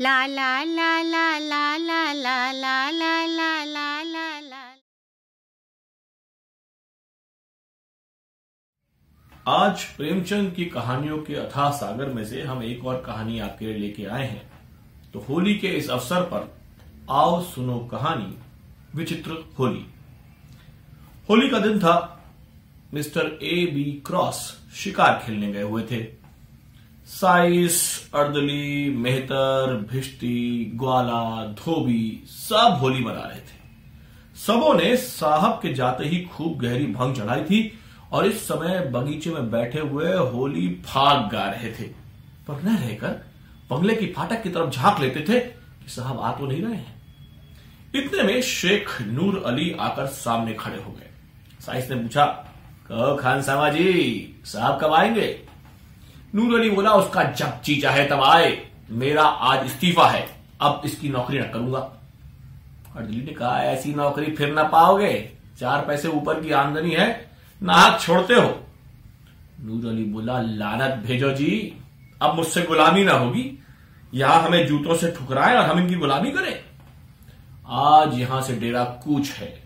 ला ला ला ला ला ला ला ला ला ला ला ला ला आज प्रेमचंद की कहानियों के अथाह सागर में से हम एक और कहानी आपके लिए लेके आए हैं तो होली के इस अवसर पर आओ सुनो कहानी विचित्र होली होली का दिन था मिस्टर ए बी क्रॉस शिकार खेलने गए हुए थे साइस, अर्दली, मेहतर, भिष्टी, ग्वाला, धोबी, सब होली मना रहे थे। सबों ने साहब के जाते ही खूब गहरी भंग चढ़ाई थी और इस समय बगीचे में बैठे हुए होली फाग गा रहे थे। पर न रहकर बंगले की फाटक की तरफ़ झाँक लेते थे कि साहब आ तो नहीं रहे हैं। इतने में शेख नूर अली आकर सामने खड़े हो गए। साइस ने पूछा कहो खान सामा जी, साहब कब आएँगे? नूर अली बोला, उसका जब जी चाहे तब आए। मेरा आज इस्तीफा है। अब इसकी नौकरी न करूँगा। अर्दली ने कहा, ऐसी नौकरी फिर ना पाओगे। चार पैसे ऊपर की आमदनी है। नाहक छोड़ते हो। नूर अली बोला, लानत भेजो जी। अब मुझसे गुलामी ना होगी। यहाँ हमें जूतों से ठुकराए और हम इनकी गुलामी करें। आज यहाँ से डेरा कूच है।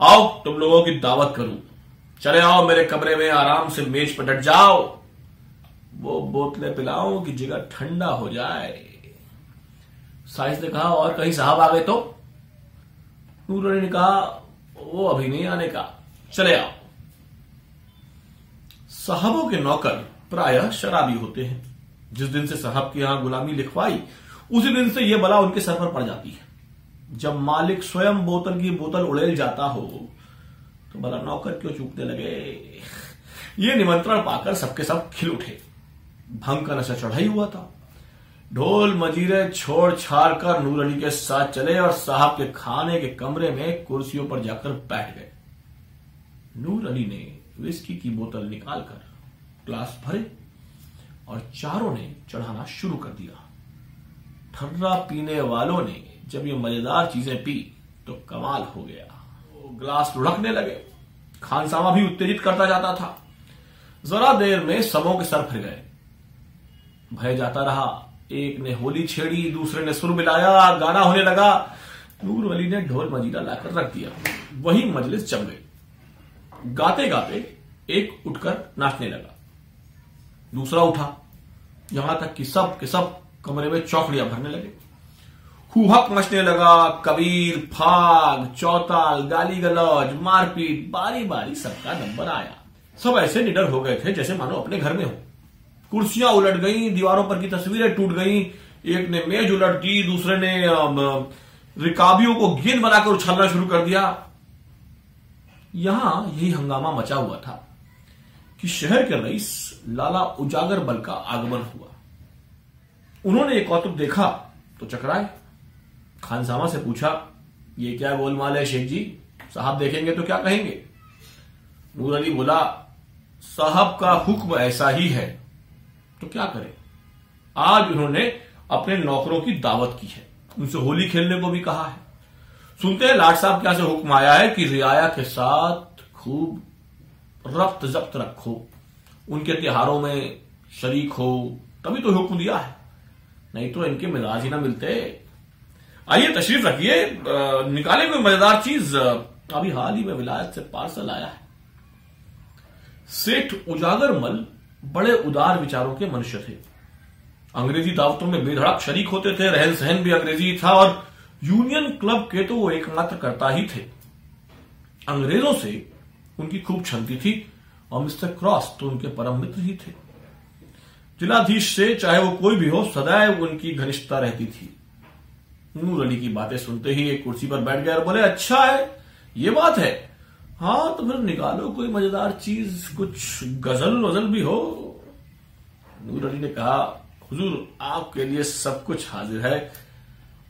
आओ, तुम लोगों की दावत करूँ। चले आओ मेरे कमरे में, आराम से मेज पर डट जाओ। वो बोतलें पिलाओ कि जगह ठंडा हो जाए। साइस ने कहा, और कहीं साहब आ गए तो? नूर ने कहा, वो अभी नहीं आने का। चले आओ। साहबों के नौकर प्रायः शराबी होते हैं। जिस दिन से साहब के यहाँ गुलामी लिखवाई, उसी दिन से यह बला उनके सर पर पड़ जाती है। जब मालिक स्वयं बोतल की बोतल उड़ेल जाता हो तो भला नौकर क्यों चूकने लगे? ये निमंत्रण पाकर सबके सब खिल उठे। भंग का नशा चढ़ा ही हुआ था। ढोल मजीरे छोड़ छाड़ कर नूर अली के साथ चले और साहब के खाने के कमरे में कुर्सियों पर जाकर बैठ गए। नूर अली ने विस्की की बोतल निकालकर ग्लास भरे और चारों ने चढ़ाना शुरू कर दिया। ठर्रा पीने वालों ने जब ये मज़ेदार चीज़ें पी तो कमाल हो गया। ग्लास लुढ़कने लगे। खानसामा भी उत्तेजित करता जाता था। जरा देर में सबों के सर फिर गए। भय जाता रहा। एक ने होली छेड़ी, दूसरे ने सुर मिलाया, गाना होने लगा। नूर अली ने ढोल मजीरा लाकर रख दिया। वही मजलिस जम गई। गाते गाते एक उठकर नाचने लगा। दूसरा उठा। यहाँ तक कि सब के सब कमरे में चौकड़ियाँ भरने लगे। हुहक मचने लगा। कबीर, फाग, चौताल गाली गलौज मारपीट बारी बारी सबका नंबर आया। सब ऐसे निडर हो गए थे जैसे मानो अपने घर में हो। कुर्सियाँ उलट गई, दीवारों पर की तस्वीरें टूट गई। एक ने मेज उलट दी, दूसरे ने रिकाबियों को गेंद बनाकर उछलना शुरू कर दिया। यहाँ यही हंगामा मचा हुआ था कि शहर के रईस लाला उजागर बल का आगमन हुआ। उन्होंने एक कौतुक देखा तो चकराए। खानसामा से पूछा, ये क्या गोलमाल है शेख जी? साहब देखेंगे तो क्या कहेंगे? नूर अली बोला, साहब का हुक्म ऐसा ही है। तो क्या करें? आज उन्होंने अपने नौकरों की दावत की है। उनसे होली खेलने को भी कहा है। सुनते हैं लाट साहब क्या से हुक्म आया है कि रियाया के साथ खूब रफ्त जब्त रखो। उनके त्योहारों में शरीक हो, तभी तो हुक्म दिया है। नहीं तो इनके मिजाज ही ना मिलते। आइए तशरीफ़ रखिए। निकाले कोई मज़ेदार चीज़। अभी हाल ही में विलायत से पार्सल आया है। सेठ उजागर मल बड़े उदार विचारों के मनुष्य थे। अंग्रेज़ी दावतों में बेधड़क शरीक होते थे रहन सहन भी अंग्रेज़ी था और यूनियन क्लब के तो वो एकमात्र करता ही थे। अंग्रेज़ों से उनकी खूब क्षमती थी और मिस्टर क्रॉस तो उनके परम मित्र ही थे। जिलाधीश से चाहे वो कोई भी हो सदैव उनकी घनिष्ठता रहती थी। नूर अली की बातें सुनते ही एक कुर्सी पर बैठ गया और बोले अच्छा है, ये बात है हाँ तो फिर निकालो कोई मज़ेदार चीज़, कुछ गज़ल वजल भी हो। नूर अली ने कहा, हुजूर, आपके लिए सब कुछ हाजिर है।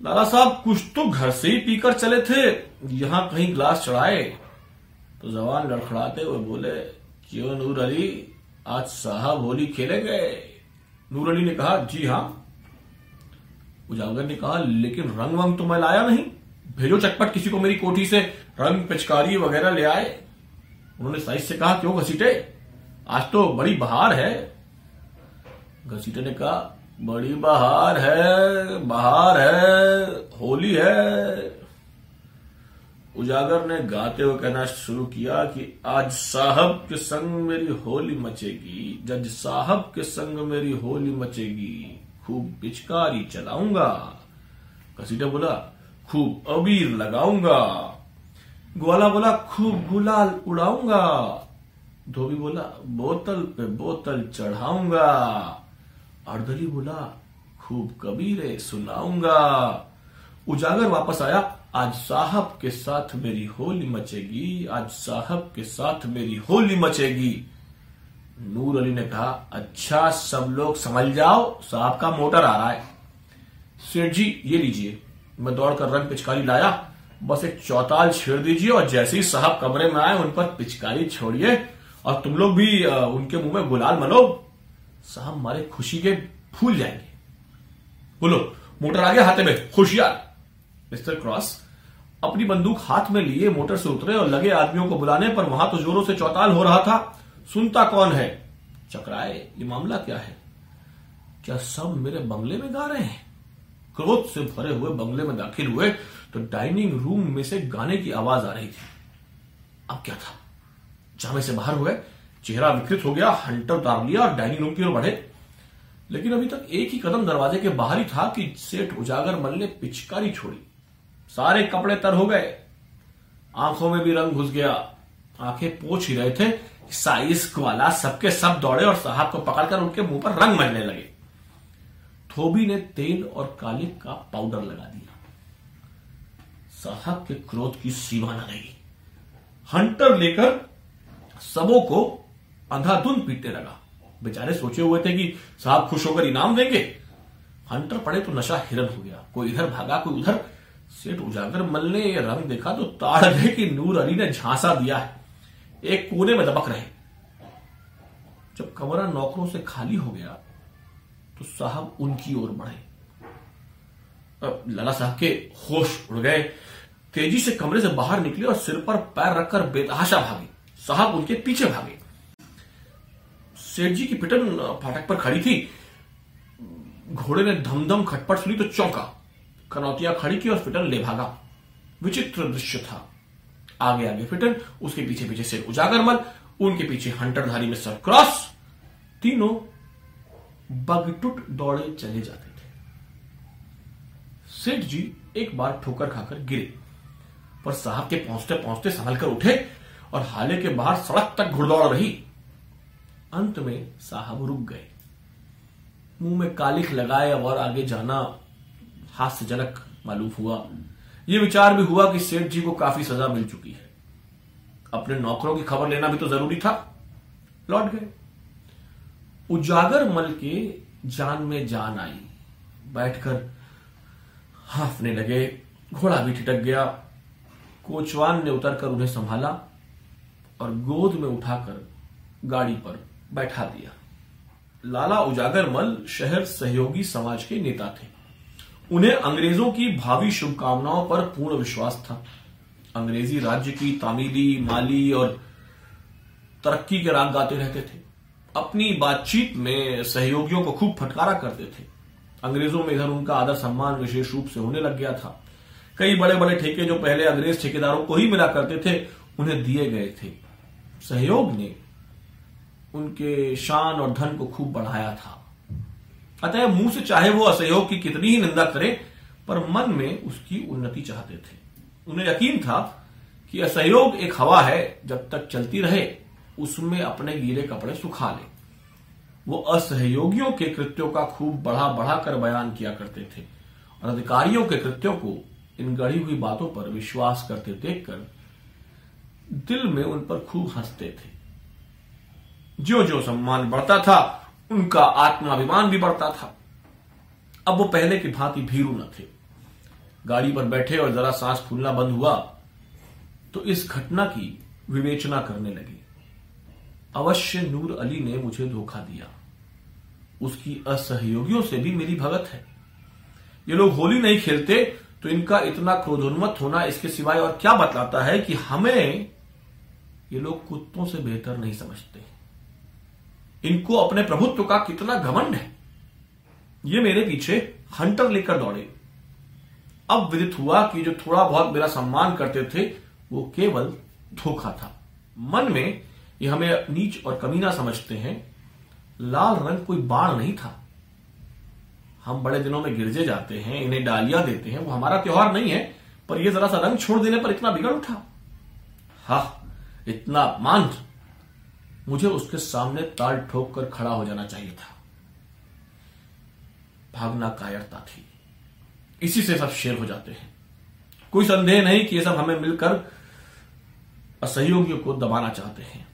लाला साहब, कुछ तो घर से ही पीकर चले थे, यहाँ कहीं ग्लास चढ़ाए। तो जवान लड़खड़ाते हुए बोले, क्यों नूर अली, आज साहब होली खेले गए? नूर अली ने कहा, जी हाँ। उजागर ने कहा, लेकिन रंग वंग तो मैं लाया नहीं। भेजो चटपट किसी को मेरी कोठी से। रंग पिचकारी वगैरह ले आए। उन्होंने साइज़ से कहा, क्यों घसीटे? आज तो बड़ी बहार है। घसीटे ने कहा, बड़ी बहार है बहार है, होली है। उजागर ने गाते हुए कहना शुरू किया कि आज साहब के संग मेरी होली मचेगी, जज साहब के संग मेरी होली मचेगी, खूब पिचकारी चलाऊँगा। कसीटा बोला, खूब अबीर लगाऊँगा। ग्वाला बोला, खूब गुलाल उड़ाऊँगा। धोबी बोला, बोतल पे बोतल चढ़ाऊँगा। अर्दली बोला, खूब कबीरे सुनाऊँगा उजागर वापस आया, आज साहब के साथ मेरी होली मचेगी, आज साहब के साथ मेरी होली मचेगी। नूर अली ने कहा अच्छा सब लोग समझ जाओ, साहब का मोटर आ रहा है। सेठ जी, ये लीजिए, मैं दौड़कर रंग पिचकारी लाया। बस एक चौताल छेड़ दीजिए और जैसे ही साहब कमरे में आए, उन पर पिचकारी छोड़िए और तुम लोग भी उनके मुँह में गुलाल मलो। साहब मारे खुशी के फूल जाएँगे। बोलो, मोटर आ गया हाथे में खुशियार मिस्टर क्रॉस, अपनी बंदूक हाथ में लिए मोटर से उतरे और लगे आदमियों को बुलाने पर वहाँ तो जोरों से चौताल हो रहा था। सुनता कौन है? चकराए, ये मामला क्या है? क्या सब मेरे बंगले में गा रहे हैं? क्रोध से भरे हुए बंगले में दाखिल हुए तो डाइनिंग रूम में से गाने की आवाज़ आ रही थी। अब क्या था? जामे से बाहर हुए चेहरा विकृत हो गया हंटर उतार लिया और डाइनिंग रूम की ओर बढ़े। लेकिन अभी तक एक ही कदम दरवाजे के बाहर ही था कि सेठ उजागर मल ने पिचकारी छोड़ी। सारे कपड़े तर हो गए। आँखों में भी रंग घुस गया। आँखें पोछ ही रहे थे साइज़ वाला सबके सब दौड़े और साहब को पकड़कर उनके मुँह पर रंग मलने लगे। धोबी ने तेल और काले का पाउडर लगा दिया। साहब के क्रोध की सीमा न रही। हंटर लेकर सबों को अंधाधुंध पीटने लगा। बेचारे सोचे हुए थे कि साहब खुश होकर इनाम देंगे। हंटर पड़े तो नशा हिरन हो गया। कोई इधर भागा, कोई उधर। सेठ उजागर मल ने ये रंग देखा तो ताड़ गए कि नूर अली ने झांसा दिया है। एक कोने में दबक रहे। जब कमरा नौकरों से खाली हो गया तो साहब उनकी ओर बढ़े। लाला साहब के होश उड़ गए। तेज़ी से कमरे से बाहर निकली और सिर पर पैर रखकर बेतहाशा भागी। साहब उनके पीछे भागे। सेठ जी की पिटन फाटक पर खड़ी थी। घोड़े ने धमधम खटपट सुनी तो चौंका। कनौतिया खड़ी की और फिटन ले भागा। विचित्र दृश्य था। आगे आगे फिटन उसके पीछे पीछे सिर उजागरमल उनके पीछे हंटरधारी में सर क्रॉस। तीनों बगटुट दौड़े चले जाते थे। सेठ जी एक बार ठोकर खाकर गिरे। पर साहब के पहुँचते पहुँचते संभल कर उठे और हाले के बाहर सड़क तक घुड़दौड़ रही। अंत में साहब रुक गए। मुँह में कालिख लगाए और आगे जाना हास्यजनक मालूम हुआ। यह विचार भी हुआ कि सेठ जी को काफ़ी सजा मिल चुकी है। अपने नौकरों की खबर लेना भी तो ज़रूरी था। लौट गए। उजागर मल के जान में जान आई। बैठकर हाफने लगे। घोड़ा भी ठिटक गया। कोचवान ने उतरकर उन्हें संभाला और गोद में उठाकर गाड़ी पर बैठा दिया। लाला उजागर मल शहर सहयोगी समाज के नेता थे। उन्हें अंग्रेज़ों की भावी शुभकामनाओं पर पूर्ण विश्वास था। अंग्रेज़ी राज्य की तामीली, माली और तरक्की के राग गाते रहते थे। अपनी बातचीत में सहयोगियों को खूब फटकारा करते थे। अंग्रेज़ों में इधर उनका आदर सम्मान विशेष रूप से होने लग गया था। कई बड़े बड़े ठेके जो पहले अंग्रेज़ ठेकेदारों को ही मिला करते थे, उन्हें दिए गए थे। सहयोग ने उनके शान और धन को खूब बढ़ाया था। अतः मुँह से चाहे वो असहयोग की कितनी ही निंदा करे, पर मन में उसकी उन्नति चाहते थे। उन्हें यकीन था कि असहयोग एक हवा है, जब तक चलती रहे, उसमें अपने गीले कपड़े सुखा ले। वो असहयोगियों के कृत्यों का खूब बढ़ा बढ़ा कर बयान किया करते थे, और अधिकारियों के कृत्यों को इन गढ़ी हुई बातों पर विश्वास करते देखकर दिल में उन पर खूब हँसते थे। जो जो सम्मान बढ़ता था, उनका आत्माभिमान भी बढ़ता था। अब वो पहले की भांति भीरू न थे। गाड़ी पर बैठे और जरा सांस फूलना बंद हुआ तो इस घटना की विवेचना करने लगे। अवश्य नूर अली ने मुझे धोखा दिया। उसकी असहयोगियों से भी मेरी भगत है। ये लोग होली नहीं खेलते तो इनका इतना क्रोधोन्मत होना इसके सिवाय और क्या बतलाता है कि हमें ये लोग कुत्तों से बेहतर नहीं समझते। इनको अपने प्रभुत्व का कितना घमंड है। ये मेरे पीछे हंटर लेकर दौड़े। अब विदित हुआ कि जो थोड़ा बहुत मेरा सम्मान करते थे, वो केवल धोखा था। मन में ये हमें नीच और कमीना समझते हैं। लाल रंग कोई बाण नहीं था। हम बड़े दिनों में गिरजे जाते हैं, इन्हें डालिया देते हैं, वो हमारा त्योहार नहीं है, पर ये जरा सा रंग छोड़ देने पर इतना बिगड़ उठा। हा, इतना अपमान। मुझे उसके सामने ताल ठोक कर खड़ा हो जाना चाहिए था। भागना कायरता थी। इसी से सब शेर हो जाते हैं। कोई संदेह नहीं कि ये सब हमें मिलकर असहयोगियों को दबाना चाहते हैं।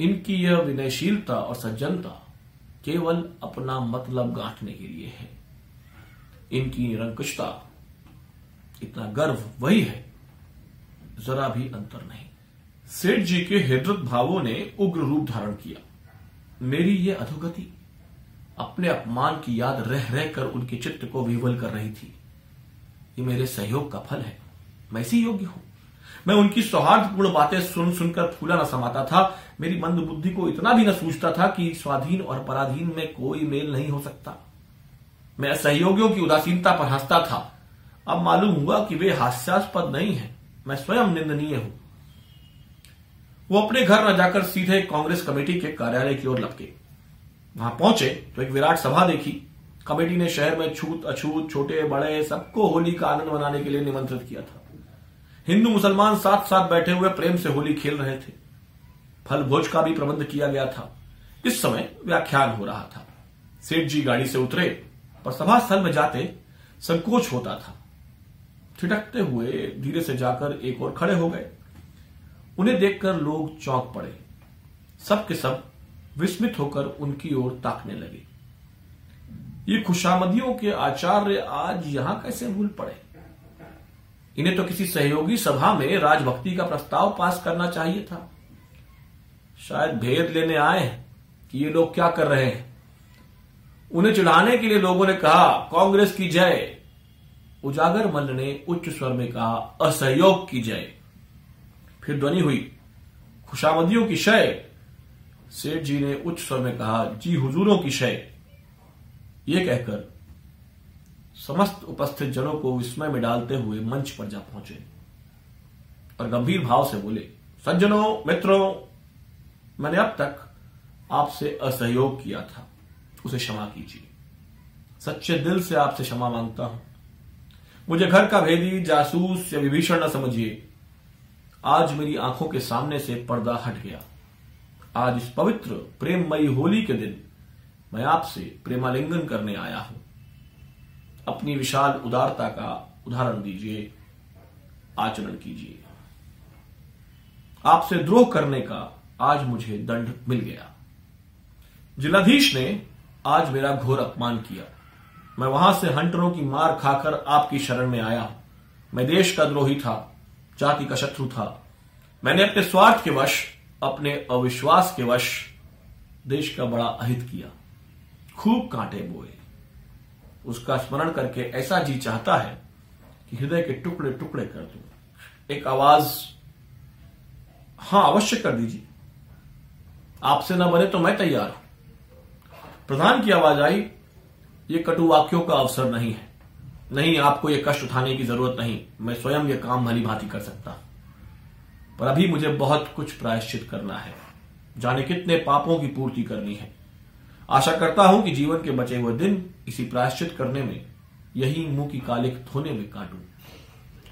इनकी यह विनयशीलता और सज्जनता केवल अपना मतलब गांठने के लिए है। इनकी निरंकुशता, इतना गर्व वही है, जरा भी अंतर नहीं। सेठ जी के हृदय भावों ने उग्र रूप धारण किया। मेरी ये अधोगति, अपने अपमान की याद रह रह कर उनके चित्त को विवल कर रही थी। ये मेरे सहयोग का फल है। मैं इसी योग्य हूँ। मैं उनकी सौहार्दपूर्ण बातें सुन सुनकर फूला न समाता था। मेरी मंद बुद्धि को इतना भी न सूझता था कि स्वाधीन और पराधीन में कोई मेल नहीं हो सकता। मैं सहयोगियों की उदासीनता पर हंसता था। अब मालूम हुआ कि वे हास्यास्पद नहीं है। मैं स्वयं निंदनीय हूँ। वो अपने घर न जाकर सीधे कांग्रेस कमेटी के कार्यालय की ओर लपके। वहाँ पहुँचे तो एक विराट सभा देखी। कमेटी ने शहर में छूत अछूत छोटे बड़े सबको होली का आनंद मनाने के लिए निमंत्रित किया था। हिंदू मुसलमान साथ साथ बैठे हुए प्रेम से होली खेल रहे थे। फल भोज का भी प्रबंध किया गया था। इस समय व्याख्यान हो रहा था। सेठ जी गाड़ी से उतरे, पर सभा स्थल में जाते संकोच होता था। ठिठकते हुए धीरे से जाकर एक और खड़े हो गए। उन्हें देखकर लोग चौंक पड़े। सब के सब विस्मित होकर उनकी ओर ताकने लगे। ये खुशामदियों के आचार्य आज यहाँ कैसे भूल पड़े? इन्हें तो किसी सहयोगी सभा में राजभक्ति का प्रस्ताव पास करना चाहिए था। शायद भेद लेने आए कि ये लोग क्या कर रहे हैं। उन्हें चिढ़ाने के लिए लोगों ने कहा, कांग्रेस की जय। उजागर मल्ल ने उच्च स्वर में कहा, असहयोग की जय। फिर ध्वनि हुई, खुशामदियों की शय। सेठ जी ने उच्च स्वर में कहा, जी हुजूरों की शय। ये कहकर समस्त उपस्थित जनों को विस्मय में डालते हुए मंच पर जा पहुँचे और गंभीर भाव से बोले, सज्जनों, मित्रों, मैंने अब तक आपसे असहयोग किया था। उसे क्षमा कीजिए। सच्चे दिल से आपसे क्षमा माँगता हूँ। मुझे घर का भेदी, जासूस या विभीषण न समझिए। आज मेरी आँखों के सामने से पर्दा हट गया। आज इस पवित्र, प्रेममयी होली के दिन मैं आपसे प्रेमालिंगन करने आया हूँ। अपनी विशाल उदारता का उदाहरण दीजिए, आचरण कीजिए। आपसे द्रोह करने का आज मुझे दंड मिल गया। जिलाधीश ने आज मेरा घोर अपमान किया। मैं वहाँ से हंटरों की मार खाकर आपकी शरण में आया। मैं देश का द्रोही था, जाति का शत्रु था। मैंने अपने स्वार्थ के वश, अपने अविश्वास के वश देश का बड़ा अहित किया। खूब कांटे बोए। उसका स्मरण करके ऐसा जी चाहता है कि हृदय के टुकड़े टुकड़े कर दू। एक आवाज़, हाँ, अवश्य कर दीजिए। आपसे न बने तो मैं तैयार हूँ। प्रधान की आवाज़ आई, ये कटु वाक्यों का अवसर नहीं है। नहीं, आपको यह कष्ट उठाने की ज़रूरत नहीं। मैं स्वयं यह काम भली भांति कर सकता पर अभी मुझे बहुत कुछ प्रायश्चित करना है। जाने कितने पापों की पूर्ति करनी है। आशा करता हूँ कि जीवन के बचे हुए दिन इसी प्रायश्चित करने में, यही मुँह की कालिक धोने में काटू।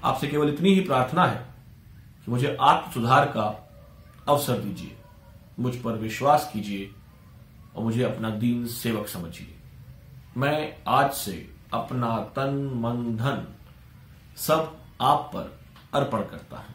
आपसे केवल इतनी ही प्रार्थना है कि मुझे आत्म सुधार का अवसर दीजिए, मुझ पर विश्वास कीजिए और मुझे अपना दीन सेवक समझिए। मैं आज से अपना तन, मन, धन सब आप पर अर्पण करता हूँ।